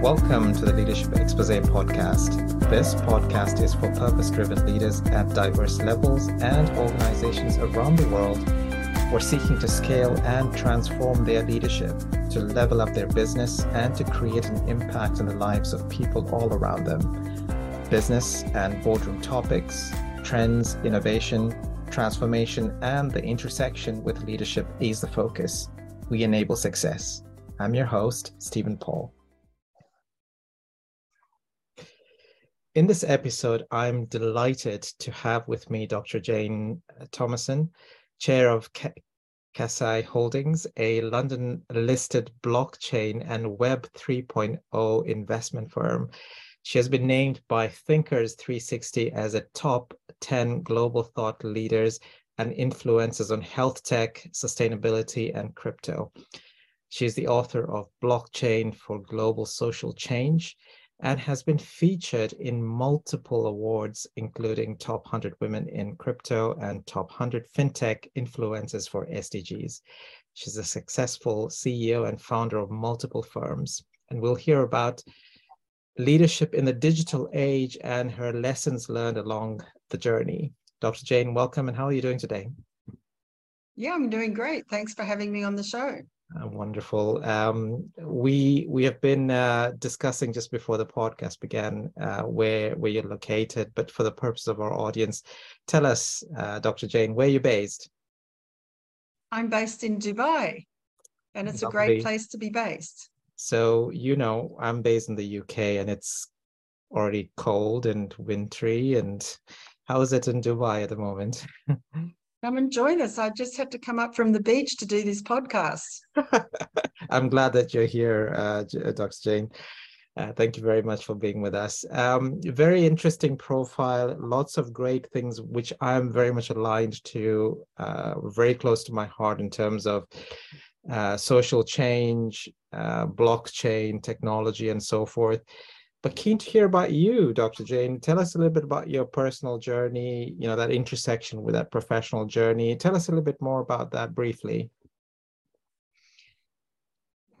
Welcome to the Leadership Expose podcast. This podcast is for purpose driven leaders at diverse levels and organizations around the world who are seeking to scale and transform their leadership, to level up their business, and to create an impact in the lives of people all around them. Business and boardroom topics, trends, innovation, transformation, and the intersection with leadership is the focus. We enable success. I'm your host, Steven Paul. In this episode, I'm delighted to have with me Dr. Jane uh, Thomason, chair of Kasei Holdings, a London listed blockchain and Web 3.0 investment firm. She has been named by Thinkers 360 as a top 10 global thought leaders and influencers on health tech, sustainability, and crypto. She is the author of Blockchain for Global Social Change and has been featured in multiple awards, including Top 100 Women in Crypto and Top 100 FinTech Influencers for SDGs. She's a successful CEO and founder of multiple firms, and we'll hear about leadership in the digital age and her lessons learned along the journey. Dr. Jane, welcome, and how are you doing today? Yeah, I'm doing great. Thanks for having me on the show. Uh, wonderful. Um, we we have been uh, discussing just before the podcast began uh, where where you're located, but for the purpose of our audience, tell us, uh, Dr. Jane, where you're based. I'm based in Dubai, and it's Lovely. a great place to be based. So you know, I'm based in the UK, and it's already cold and wintry. And how is it in Dubai at the moment? I'm enjoying us. I just had to come up from the beach to do this podcast. I'm glad that you're here, uh, uh Dr. Jane. Uh, thank you very much for being with us. Um, very interesting profile, lots of great things, which I'm very much aligned to, uh, very close to my heart in terms of uh, social change, uh, blockchain technology, and so forth. But keen to hear about you, Dr. Jane. Tell us a little bit about your personal journey, you know, that intersection with that professional journey. Tell us a little bit more about that briefly.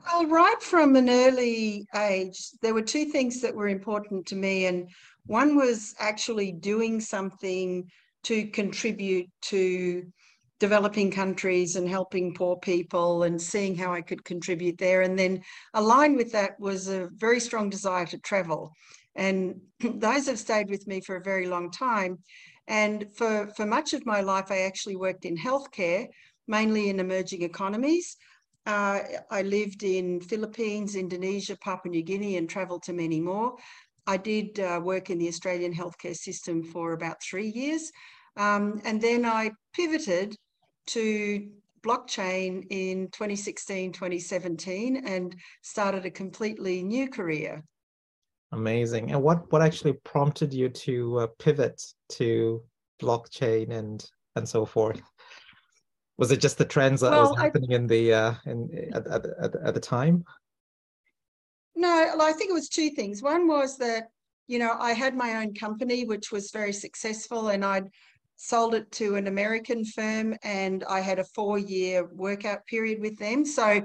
Well, right from an early age, there were two things that were important to me. And one was actually doing something to contribute to developing countries and helping poor people and seeing how I could contribute there. And then aligned with that was a very strong desire to travel. And those have stayed with me for a very long time. And for, for much of my life, I actually worked in healthcare, mainly in emerging economies. Uh, I lived in Philippines, Indonesia, Papua New Guinea, and traveled to many more. I did uh, work in the Australian healthcare system for about three years. Um, and then I pivoted to blockchain in 2016, 2017, and started a completely new career. Amazing. And what what actually prompted you to uh, pivot to blockchain and and so forth? Was it just the trends that well, was happening I, in the uh, in at, at, at, at the time? No, I think it was two things. One was that you know I had my own company which was very successful, and I'd sold it to an American firm and I had a four year workout period with them. So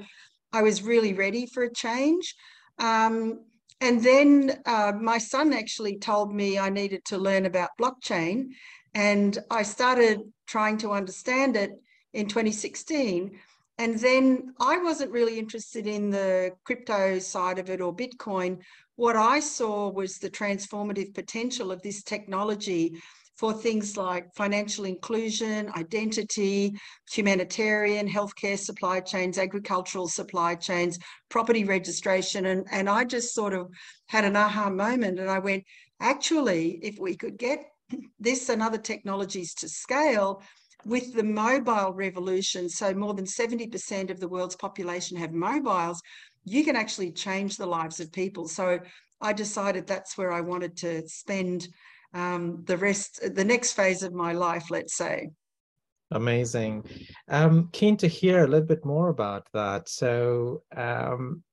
I was really ready for a change. Um, and then uh, my son actually told me I needed to learn about blockchain. And I started trying to understand it in 2016. And then I wasn't really interested in the crypto side of it or Bitcoin. What I saw was the transformative potential of this technology for things like financial inclusion, identity, humanitarian, healthcare supply chains, agricultural supply chains, property registration. And, and I just sort of had an aha moment and I went, actually, if we could get this and other technologies to scale, with the mobile revolution, so more than 70% of the world's population have mobiles, you can actually change the lives of people. So I decided that's where I wanted to spend um, the rest, the next phase of my life, let's say. Amazing. Um, keen to hear a little bit more about that. So, um,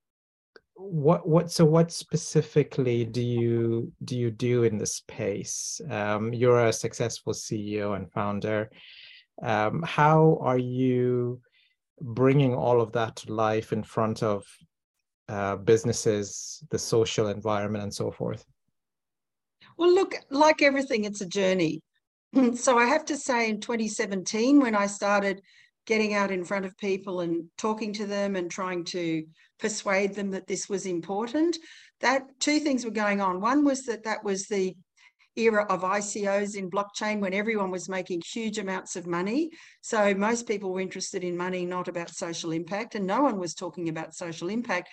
what what so what specifically do you do you do in the space? Um, you're a successful CEO and founder. Um, how are you bringing all of that to life in front of uh, businesses, the social environment, and so forth? Well, look, like everything, it's a journey. so I have to say, in 2017, when I started getting out in front of people and talking to them and trying to persuade them that this was important, that two things were going on. One was that that was the era of ICOs in blockchain when everyone was making huge amounts of money. So most people were interested in money, not about social impact, and no one was talking about social impact.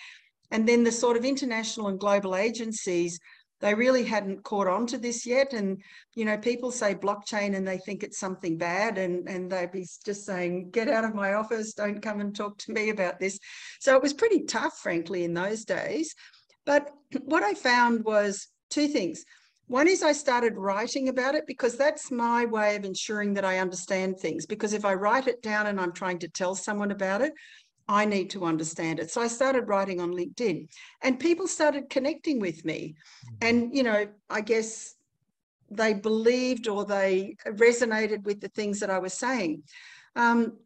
And then the sort of international and global agencies, they really hadn't caught on to this yet. And, you know, people say blockchain and they think it's something bad and, and they'd be just saying, get out of my office, don't come and talk to me about this. So it was pretty tough, frankly, in those days. But what I found was two things. One is I started writing about it because that's my way of ensuring that I understand things. Because if I write it down and I'm trying to tell someone about it, I need to understand it. So I started writing on LinkedIn and people started connecting with me. Mm-hmm. And, you know, I guess they believed or they resonated with the things that I was saying. Um,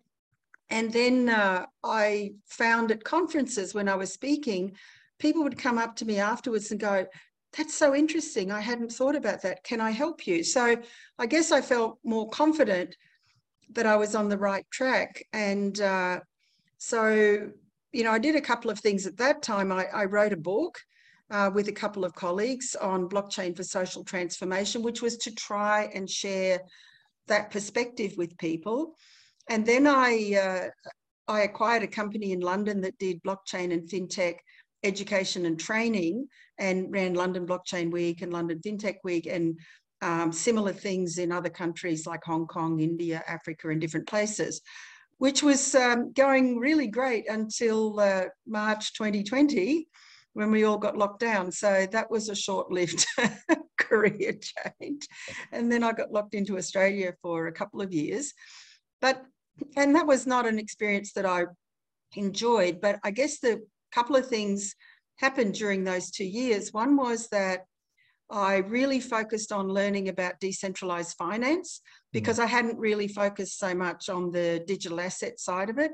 and then uh, I found at conferences when I was speaking, people would come up to me afterwards and go, that's so interesting. I hadn't thought about that. Can I help you? So I guess I felt more confident that I was on the right track. And uh, so, you know, I did a couple of things at that time. I, I wrote a book uh, with a couple of colleagues on blockchain for social transformation, which was to try and share that perspective with people. And then I, uh, I acquired a company in London that did blockchain and fintech education and training and ran London Blockchain Week and London FinTech Week and um, similar things in other countries like Hong Kong, India, Africa, and different places, which was um, going really great until uh, March 2020 when we all got locked down. So that was a short lived career change. And then I got locked into Australia for a couple of years. But, and that was not an experience that I enjoyed, but I guess the couple of things happened during those two years. One was that I really focused on learning about decentralized finance because mm. I hadn't really focused so much on the digital asset side of it.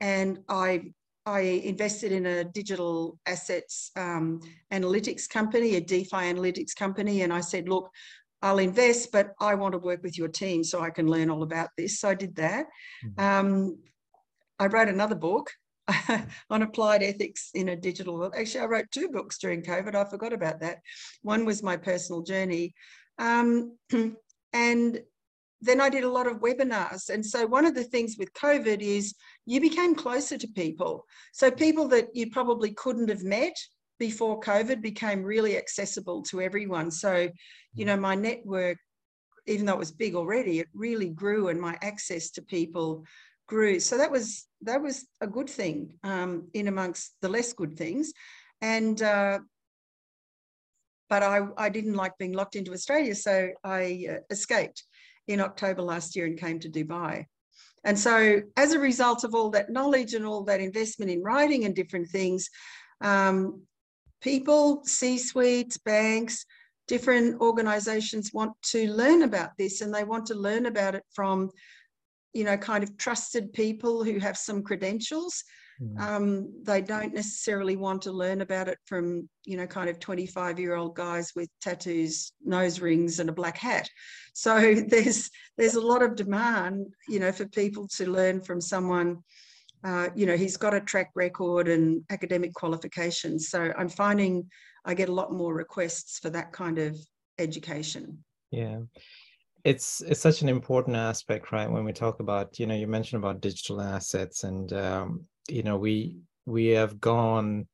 And I I invested in a digital assets um, analytics company, a DeFi analytics company, and I said, look, I'll invest, but I want to work with your team so I can learn all about this. So I did that. Mm-hmm. Um, I wrote another book on applied ethics in a digital world. Actually, I wrote two books during COVID. I forgot about that. One was my personal journey. Um, and then I did a lot of webinars. And so one of the things with COVID is you became closer to people. So people that you probably couldn't have met before COVID became really accessible to everyone. So, you know, my network, even though it was big already, it really grew and my access to people grew. So that was that was a good thing um, in amongst the less good things, and uh, but I I didn't like being locked into Australia, so I uh, escaped in October last year and came to Dubai. And so, as a result of all that knowledge and all that investment in writing and different things, um, people, C suites, banks, different organizations want to learn about this and they want to learn about it from you know, kind of trusted people who have some credentials. Mm. Um, they don't necessarily want to learn about it from, you know, kind of 25 year old guys with tattoos, nose rings, and a black hat. So there's there's a lot of demand, you know, for people to learn from someone. Uh, you know, he's got a track record and academic qualifications. So I'm finding I get a lot more requests for that kind of education. Yeah it's it's such an important aspect right when we talk about you know you mentioned about digital assets and um, you know we we have gone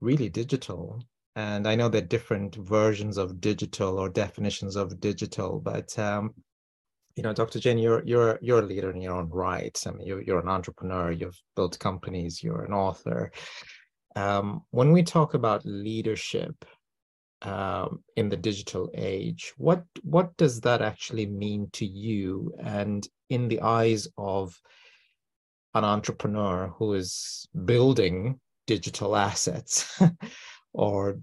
really digital. And i know there are different versions of digital or definitions of digital but um, you know dr jane you're you're you're a leader in your own right. I mean you're, you're an entrepreneur you've built companies you're an author. Um, when we talk about leadership um, in the digital age. What what does that actually mean to you, and in the eyes of an entrepreneur who is building digital assets, or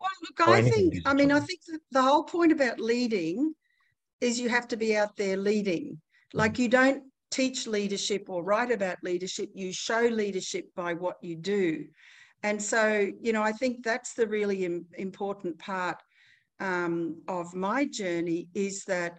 well, look, I think digital? I mean I think the whole point about leading is you have to be out there leading. Like mm. you don't teach leadership or write about leadership, you show leadership by what you do. And so, you know, I think that's the really Im- important part um, of my journey is that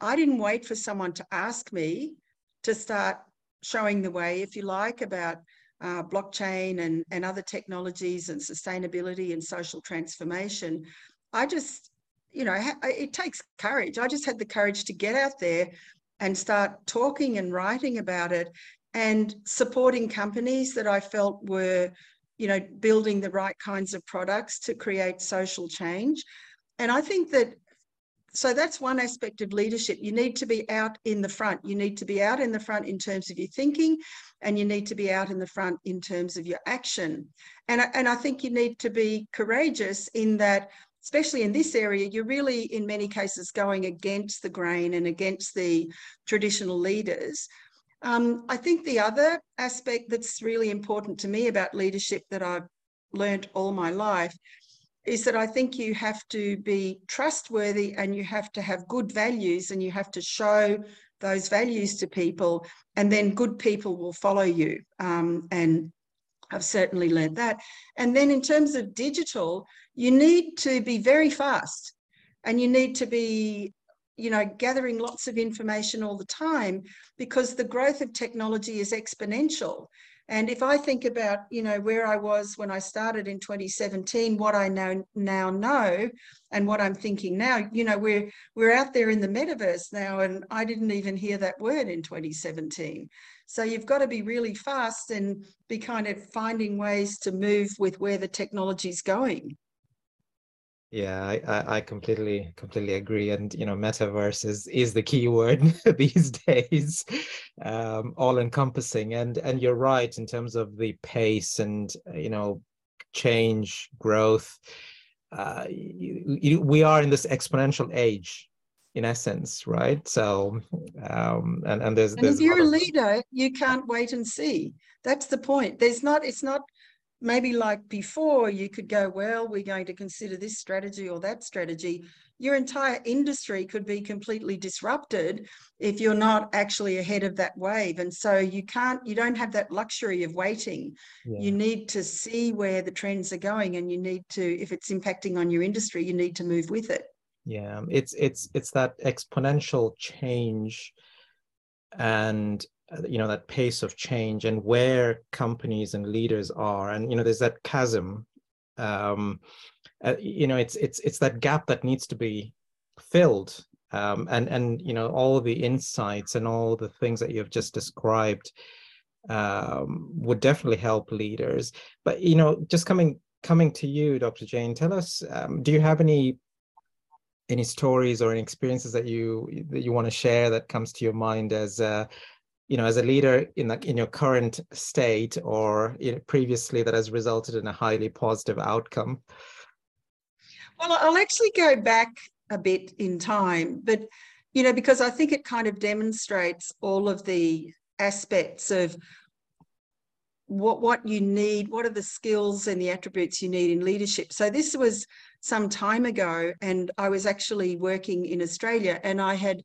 I didn't wait for someone to ask me to start showing the way, if you like, about uh, blockchain and, and other technologies and sustainability and social transformation. I just, you know, it takes courage. I just had the courage to get out there and start talking and writing about it and supporting companies that I felt were, you know, building the right kinds of products to create social change. And I think that so that's one aspect of leadership. You need to be out in the front. You need to be out in the front in terms of your thinking, and you need to be out in the front in terms of your action. And, and I think you need to be courageous in that, especially in this area, you're really, in many cases, going against the grain and against the traditional leaders. Um, I think the other aspect that's really important to me about leadership that I've learned all my life is that I think you have to be trustworthy and you have to have good values and you have to show those values to people, and then good people will follow you. Um, and I've certainly learned that. And then in terms of digital, you need to be very fast and you need to be you know gathering lots of information all the time because the growth of technology is exponential and if I think about, you know, where I was when I started in 2017, what I know now know, and what I'm thinking now, you know, we're we're out there in the metaverse now, and I didn't even hear that word in 2017. So you've got to be really fast and be kind of finding ways to move with where the technology is going. Yeah, I, I completely completely agree, and you know, metaverse is is the key word these days, um, all encompassing. And and you're right in terms of the pace and you know, change, growth. Uh, you, you, we are in this exponential age, in essence, right? So, um, and and there's, and there's if you're a, a leader, you can't wait and see. That's the point. There's not. It's not maybe like before you could go well we're going to consider this strategy or that strategy. Your entire industry could be completely disrupted if you're not actually ahead of that wave. And so you can't you don't have that luxury of waiting. Yeah. you need to see where the trends are going and you need to if it's impacting on your industry you need to move with it. Yeah it's it's it's that exponential change and you know that pace of change and where companies and leaders are. And you know there's that chasm um uh, you know it's it's it's that gap that needs to be filled um and and you know all the insights and all the things that you've just described um would definitely help leaders. But you know just coming coming to you dr jane tell us um, do you have any any stories or any experiences that you that you want to share that comes to your mind as uh, you know, as a leader in the, in your current state or you know, previously that has resulted in a highly positive outcome? Well, I'll actually go back a bit in time, but you know, because I think it kind of demonstrates all of the aspects of what what you need, what are the skills and the attributes you need in leadership. So this was some time ago, and I was actually working in Australia, and I had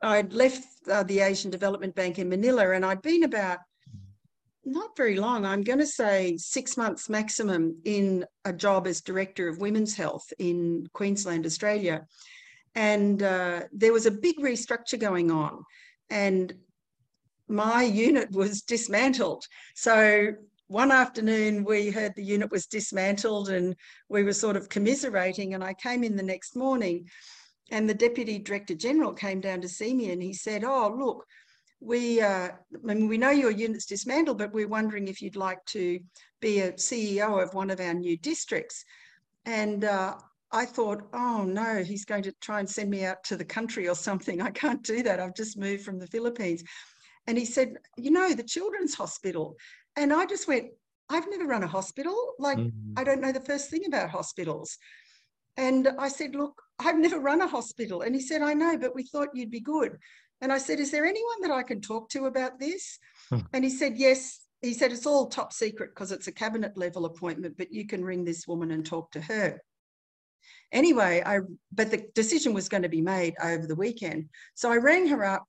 I'd left uh, the Asian Development Bank in Manila and I'd been about not very long, I'm going to say six months maximum in a job as Director of Women's Health in Queensland, Australia. And uh, there was a big restructure going on, and my unit was dismantled. So one afternoon we heard the unit was dismantled and we were sort of commiserating and i came in the next morning and the deputy director general came down to see me and he said, "Oh, look, we uh, I mean, we know your unit's dismantled, but we're wondering if you'd like to be a CEO of one of our new districts." And uh, I thought, "Oh no, he's going to try and send me out to the country or something. I can't do that. I've just moved from the Philippines." And he said, "You know, the children's hospital." And I just went, "I've never run a hospital. Like, mm-hmm. I don't know the first thing about hospitals." And I said, Look, I've never run a hospital. And he said, I know, but we thought you'd be good. And I said, Is there anyone that I can talk to about this? Hmm. And he said, Yes. He said, It's all top secret because it's a cabinet level appointment, but you can ring this woman and talk to her. Anyway, I but the decision was going to be made over the weekend. So I rang her up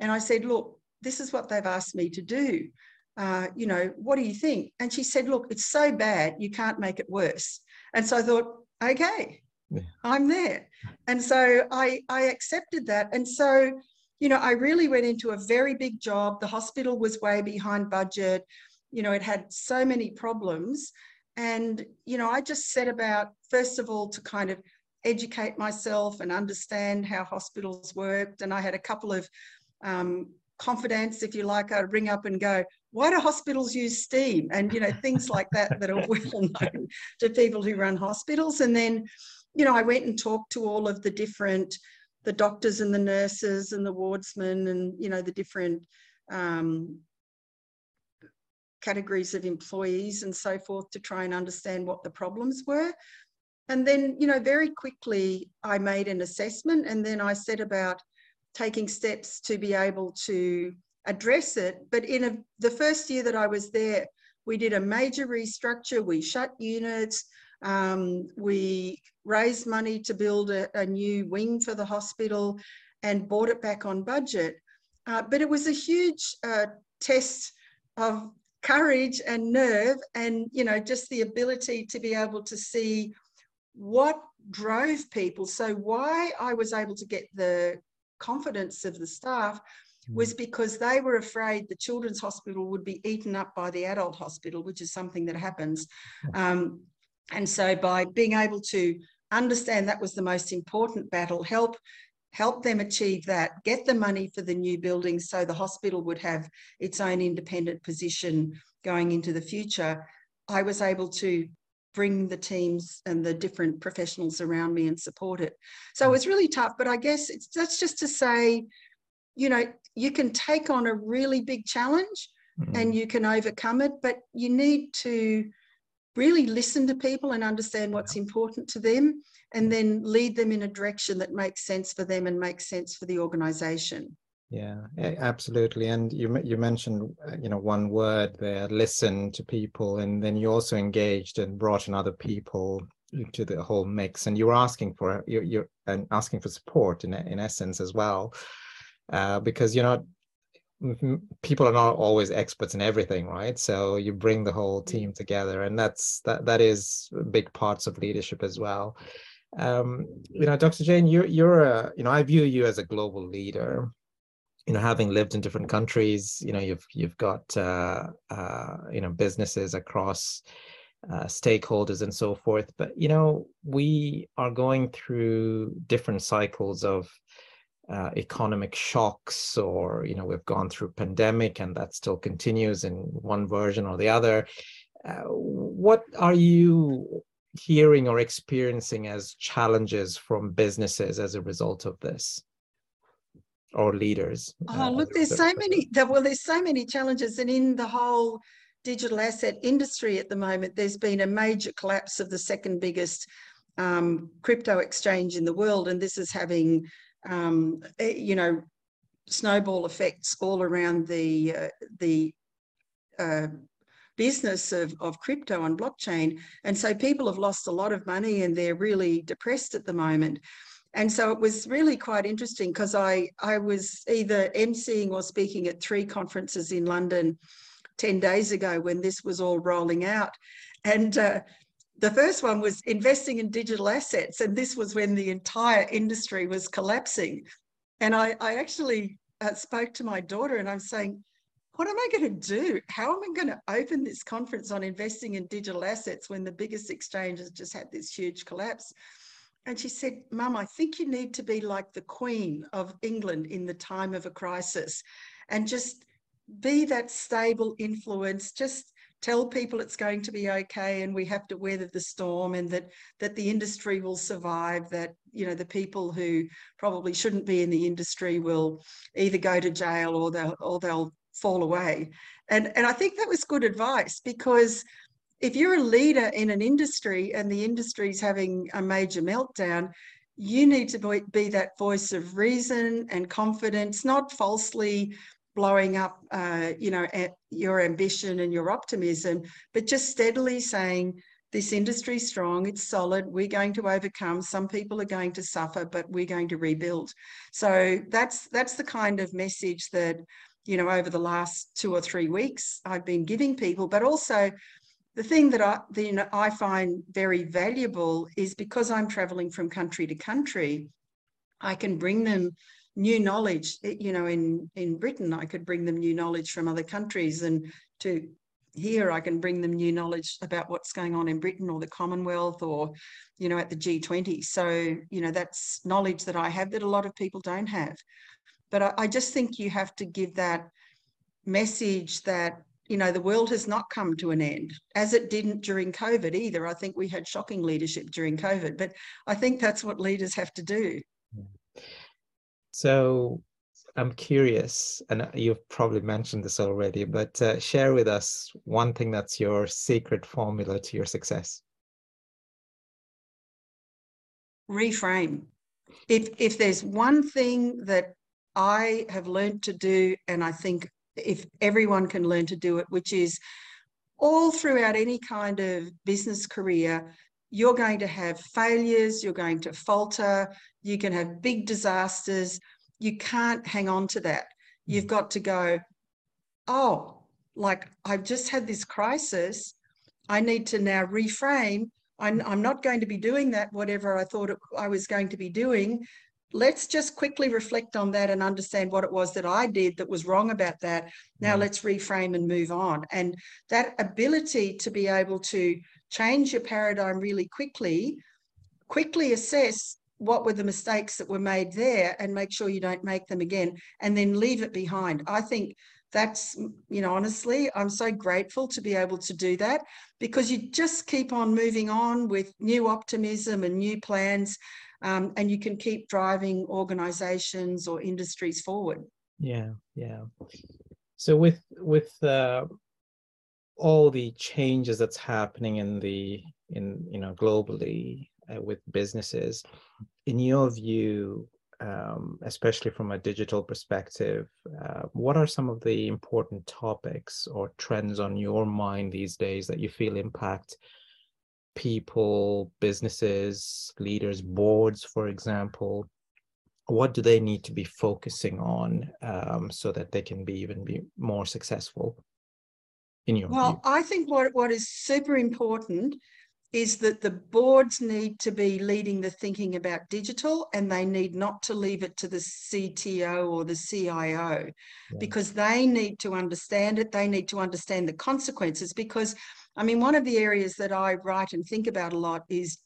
and I said, Look, this is what they've asked me to do. uh, you know, what do you think? And she said, look, it's so bad, you can't make it worse. And so I thought, okay, yeah. I'm there. And so I, I accepted that. And so, you know, I really went into a very big job. The hospital was way behind budget. You know, it had so many problems. And, you know, I just set about, first of all, to kind of educate myself and understand how hospitals worked. And I had a couple of um, confidants, if you like, I'd ring up and go, why do hospitals use steam? And, you know, things like that that are well known to people who run hospitals. And then, you know, I went and talked to all of the different, the doctors and the nurses and the wardsmen and, you know, the different um, categories of employees and so forth to try and understand what the problems were. And then, you know, very quickly I made an assessment and then I set about taking steps to be able to address it. But in a, the first year that I was there, we did a major restructure. We shut units. Um, we raised money to build a, a, new wing for the hospital and bought it back on budget. Uh, but it was a huge uh, test of courage and nerve and you know just the ability to be able to see what drove people so why i was able to get the confidence of the staff was mm. because they were afraid the children's hospital would be eaten up by the adult hospital, which is something that happens. Um, and so by being able to understand that was the most important battle, help help them achieve that, get the money for the new building so the hospital would have its own independent position going into the future, I was able to bring the teams and the different professionals around me and support it. So it was really tough, but I guess it's that's just to say, you know, you can take on a really big challenge mm-hmm. and you can overcome it, but you need to really listen to people and understand what's important to them and then lead them in a direction that makes sense for them and makes sense for the organization. Yeah absolutely. And you you mentioned uh, you know one word there listen to people and then you also engaged and brought in other people into the whole mix. And you were asking for you're, you're and asking for support in in essence as well uh, because you're not people are not always experts in everything right? So you bring the whole team together and that's that that is big parts of leadership as well. Um, you know dr jane you're you're a you know i view you as a global leader. You know having lived in different countries you know you've you've got uh, uh, you know businesses across uh, stakeholders and so forth. But you know we are going through different cycles of uh, economic shocks or you know we've gone through pandemic and that still continues in one version or the other. Uh, what are you hearing or experiencing as challenges from businesses as a result of this? Or leaders oh uh, look there's so many well there's so many challenges and in the whole digital asset industry at the moment there's been a major collapse of the second biggest um, crypto exchange in the world and this is having um, eh, you know, snowball effects all around the uh, the uh, business of, of crypto and blockchain. And so people have lost a lot of money and they're really depressed at the moment. And so it was really quite interesting because I, I was either emceeing or speaking at three conferences in London 10 days ago when this was all rolling out. And uh, the first one was investing in digital assets. And this was when the entire industry was collapsing. And I, I actually uh, spoke to my daughter and I'm saying, what am I going to do? How am I going to open this conference on investing in digital assets when the biggest exchange has just had this huge collapse? And she said, Mum, I think you need to be like the Queen of England in the time of a crisis and just be that stable influence, just tell people it's going to be okay and we have to weather the storm and that that the industry will survive that you know the people who probably shouldn't be in the industry will either go to jail or they'll or they'll fall away. And and i think that was good advice because if you're a leader in an industry and the industry's having a major meltdown you need to be, be that voice of reason and confidence not falsely blowing up, uh, you know, your ambition and your optimism, but just steadily saying, this industry is strong, it's solid, we're going to overcome. Some people are going to suffer, but we're going to rebuild. So that's that's the kind of message that you know, over the last two or three weeks, I've been giving people, but also the thing that I, the, you know, I find very valuable is because I'm traveling from country to country, I can bring them new knowledge. Eh, you know, in in Britain, I could bring them new knowledge from other countries, and to here I can bring them new knowledge about what's going on in Britain or the Commonwealth or, you know, at the G20. So, you know, that's knowledge that I have that a lot of people don't have. But I, I just think you have to give that message that you know the world has not come to an end as it didn't during covid either i think we had shocking leadership during covid but i think that's what leaders have to do so i'm curious and you've probably mentioned this already but uh, share with us one thing that's your secret formula to your success. Reframe. If if there's one thing that I have learned to do, and I think if everyone can learn to do it, which is all throughout any kind of business career, you're going to have failures, you're going to falter, you can have big disasters. You can't hang on to that. You've got to go, oh, like I've just had this crisis. I need to now reframe. I'm, I'm not going to be doing that, whatever I thought it, I was going to be doing let's just quickly reflect on that and understand what it was that I did that was wrong about that. Now mm. let's reframe and move on. And that ability to be able to change your paradigm really quickly, quickly assess what were the mistakes that were made there and make sure you don't make them again and then leave it behind. I think that's, you know, honestly, I'm so grateful to be able to do that because you just keep on moving on with new optimism and new plans um, and you can keep driving organizations or industries forward yeah yeah so with with uh, all the changes that's happening in the in you know globally uh, with businesses in your view um, especially from a digital perspective uh, what are some of the important topics or trends on your mind these days that you feel impact people, businesses, leaders, boards, for example, what do they need to be focusing on um, so that they can be even be more successful in your well view? i think what, what is super important is that the boards need to be leading the thinking about digital and they need not to leave it to the CTO or the CIO yeah. because they need to understand it. They need to understand the consequences because I mean, one of the areas that I write and think about a lot is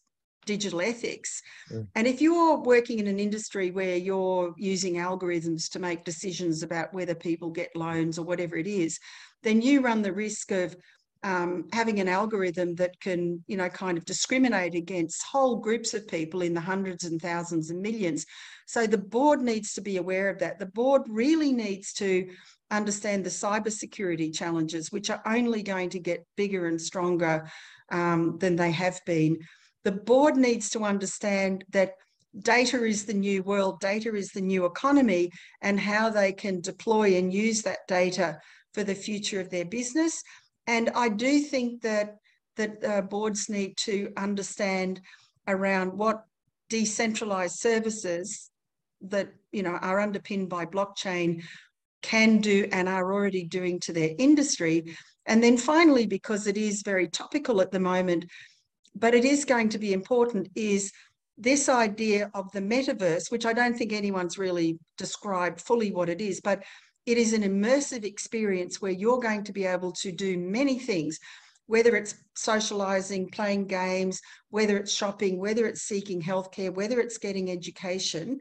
digital ethics. Mm. And if you're working in an industry where you're using algorithms to make decisions about whether people get loans or whatever it is, then you run the risk of um, having an algorithm that can, you know, kind of discriminate against whole groups of people in the hundreds and thousands and millions. So the board needs to be aware of that. The board really needs to understand the cybersecurity challenges, which are only going to get bigger and stronger um, than they have been. The board needs to understand that data is the new world, data is the new economy, and how they can deploy and use that data for the future of their business. And I do think that that uh, boards need to understand around what decentralized services that you know are underpinned by blockchain can do and are already doing to their industry. And then finally, because it is very topical at the moment, but it is going to be important, is this idea of the metaverse, which I don't think anyone's really described fully what it is, but it is an immersive experience where you're going to be able to do many things, whether it's socializing, playing games, whether it's shopping, whether it's seeking healthcare, whether it's getting education.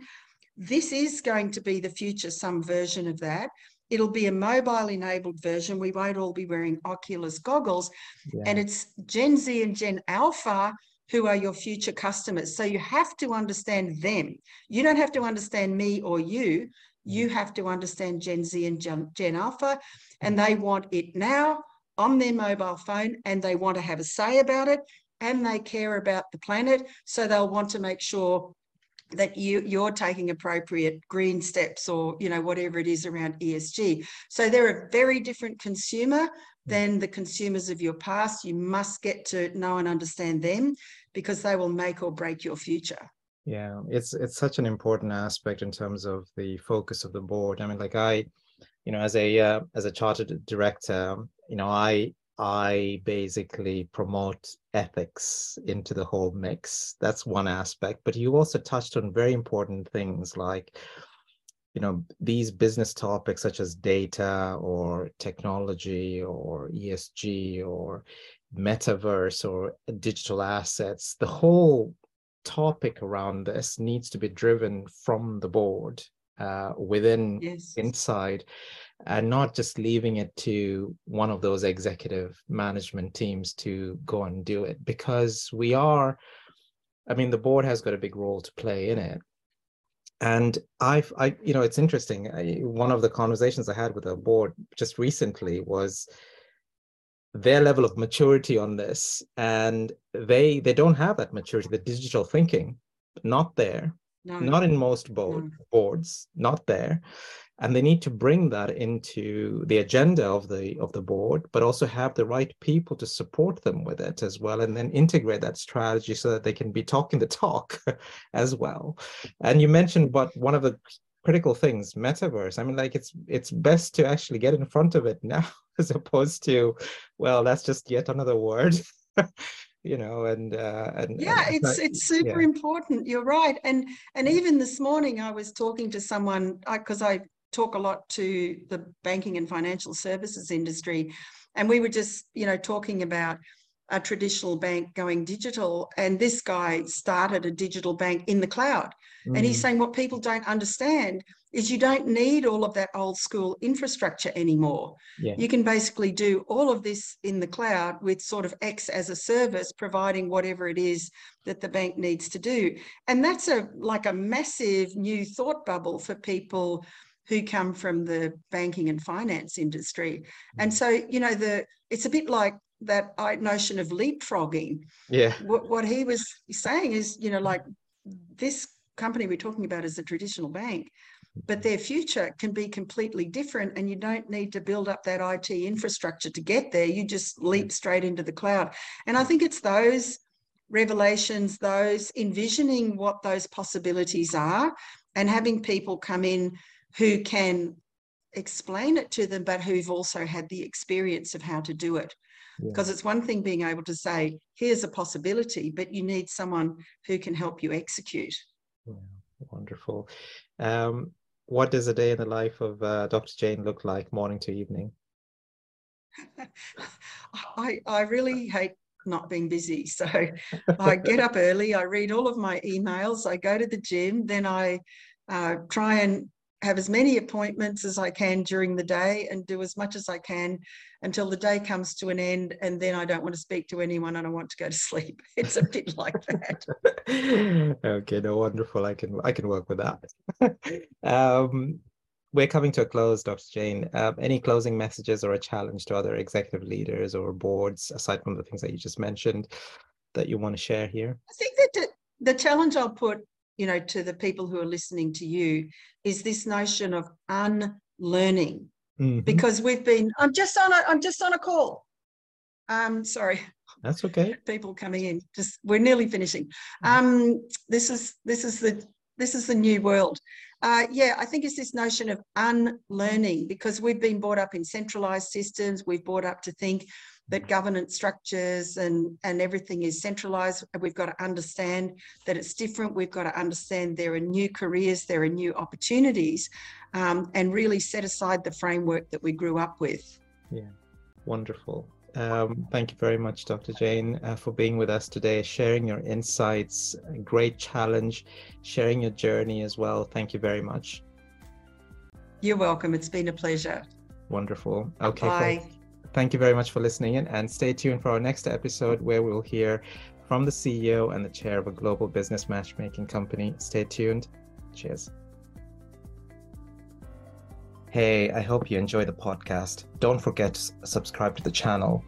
This is going to be the future, some version of that. It'll be a mobile enabled version. We won't all be wearing Oculus goggles. Yeah. And it's Gen Z and Gen Alpha who are your future customers. So you have to understand them. You don't have to understand me or you. You mm. have to understand Gen Z and Gen, Gen Alpha, and they want it now on their mobile phone and they want to have a say about it and they care about the planet. So they'll want to make sure that you you're taking appropriate green steps or you know whatever it is around ESG. So they're a very different consumer mm. than the consumers of your past. You must get to know and understand them because they will make or break your future. Yeah, it's it's such an important aspect in terms of the focus of the board. I mean, like I you know, as a uh, as a chartered director, you know, I I basically promote ethics into the whole mix. That's one aspect. But you also touched on very important things like, you know, these business topics such as data or technology or ESG or metaverse or digital assets. The whole topic around this needs to be driven from the board uh, within yes. inside and not just leaving it to one of those executive management teams to go and do it because we are i mean the board has got a big role to play in it and i've i you know it's interesting I, one of the conversations i had with the board just recently was their level of maturity on this and they they don't have that maturity the digital thinking not there no. not in most board, no. boards not there and they need to bring that into the agenda of the of the board but also have the right people to support them with it as well and then integrate that strategy so that they can be talking the talk as well. And you mentioned what one of the critical things metaverse. I mean like it's it's best to actually get in front of it now as opposed to well that's just yet another word you know and uh and yeah and, it's it's super yeah. important. You're right. And and even this morning i was talking to someone because I, I talk a lot to the banking and financial services industry. And we were just, you know, talking about a traditional bank going digital. And this guy started a digital bank in the cloud. Mm. And he's mm. saying what people don't understand is you don't need all of that old school infrastructure anymore. Yeah. You can basically do all of this in the cloud with sort of X as a service, providing whatever it is that the bank needs to do. And that's a like a massive new thought bubble for people who come from the banking and finance industry. And mm. so, you know, the it's a bit like that notion of leapfrogging. Yeah. What, what he was saying is, you know, like this company we're talking about is a traditional bank, but their future can be completely different and you don't need to build up that IT infrastructure to get there. You just leap straight into the cloud. And I think it's those revelations, those envisioning what those possibilities are and having people come in who can explain it to them, but who've also had the experience of how to do it. Because yeah. it's one thing being able to say, here's a possibility, but you need someone who can help you execute. Yeah, wonderful. Um, what does a day in the life of uh, Dr. Jane look like morning to evening? I, I really hate not being busy. So I get up early, I read all of my emails, I go to the gym, then I uh, try and have as many appointments as I can during the day and do as much as I can until the day comes to an end. And then I don't want to speak to anyone and I want to go to sleep. It's a bit like that. okay, no, wonderful. I can I can work with that. um, we're coming to a close, Dr. Jane. Um, any closing messages or a challenge to other executive leaders or boards, aside from the things that you just mentioned, that you want to share here? I think that the, the challenge I'll put you know, to the people who are listening to you is this notion of unlearning. Mm-hmm. Because we've been, I'm just on a, I'm just on a call. Um, sorry. That's okay. People coming in. Just we're nearly finishing. Mm. Um, this is this is the this is the new world. Uh, yeah, I think it's this notion of unlearning because we've been brought up in centralized systems. We've brought up to think that governance structures and, and everything is centralized. We've got to understand that it's different. We've got to understand there are new careers, there are new opportunities, um, and really set aside the framework that we grew up with. Yeah, wonderful. Um, thank you very much, Dr. Jane, uh, for being with us today, sharing your insights. Great challenge, sharing your journey as well. Thank you very much. You're welcome. It's been a pleasure. Wonderful. Okay. Bye. Thank you very much for listening in and stay tuned for our next episode where we'll hear from the CEO and the chair of a global business matchmaking company. Stay tuned. Cheers. Hey, I hope you enjoy the podcast. Don't forget to subscribe to the channel.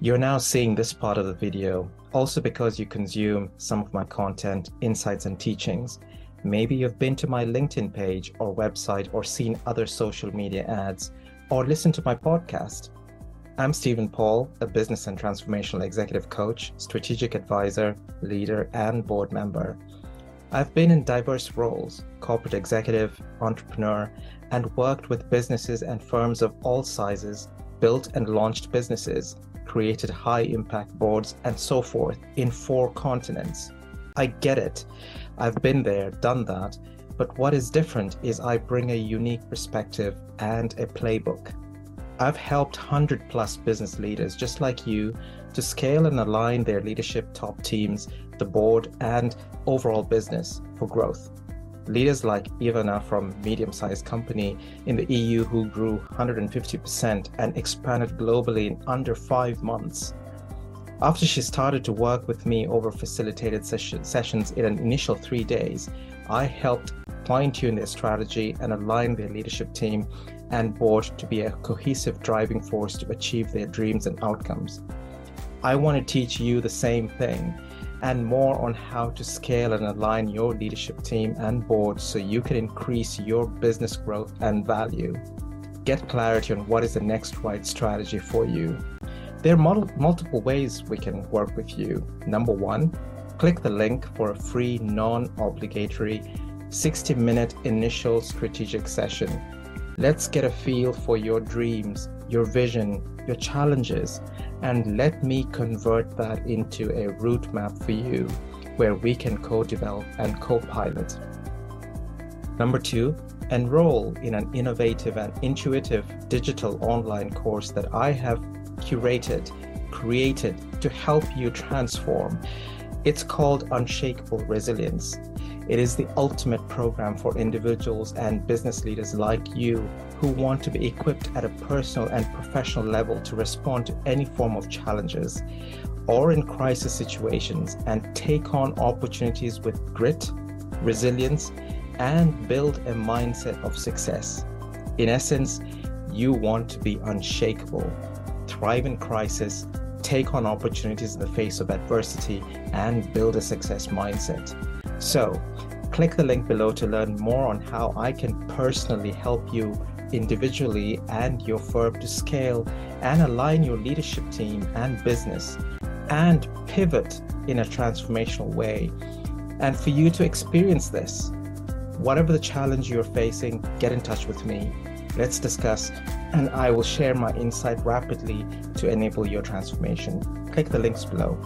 You're now seeing this part of the video also because you consume some of my content, insights, and teachings. Maybe you've been to my LinkedIn page or website or seen other social media ads or listened to my podcast. I'm Steven Paul, a business and transformational executive coach, strategic advisor, leader, and board member. I've been in diverse roles corporate executive, entrepreneur, and worked with businesses and firms of all sizes, built and launched businesses, created high impact boards, and so forth in four continents. I get it. I've been there, done that. But what is different is I bring a unique perspective and a playbook. I've helped 100 plus business leaders just like you to scale and align their leadership top teams, the board, and overall business for growth. Leaders like Ivana from medium-sized company in the EU who grew 150% and expanded globally in under 5 months. After she started to work with me over facilitated session, sessions in an initial 3 days, I helped fine-tune their strategy and align their leadership team and board to be a cohesive driving force to achieve their dreams and outcomes. I want to teach you the same thing and more on how to scale and align your leadership team and board so you can increase your business growth and value. Get clarity on what is the next right strategy for you. There are multiple ways we can work with you. Number one, click the link for a free, non obligatory 60 minute initial strategic session. Let's get a feel for your dreams, your vision, your challenges, and let me convert that into a route map for you where we can co develop and co pilot. Number two, enroll in an innovative and intuitive digital online course that I have curated, created to help you transform. It's called Unshakable Resilience. It is the ultimate program for individuals and business leaders like you who want to be equipped at a personal and professional level to respond to any form of challenges or in crisis situations and take on opportunities with grit, resilience, and build a mindset of success. In essence, you want to be unshakable, thrive in crisis, take on opportunities in the face of adversity, and build a success mindset. So, click the link below to learn more on how I can personally help you individually and your firm to scale and align your leadership team and business and pivot in a transformational way. And for you to experience this, whatever the challenge you're facing, get in touch with me. Let's discuss, and I will share my insight rapidly to enable your transformation. Click the links below.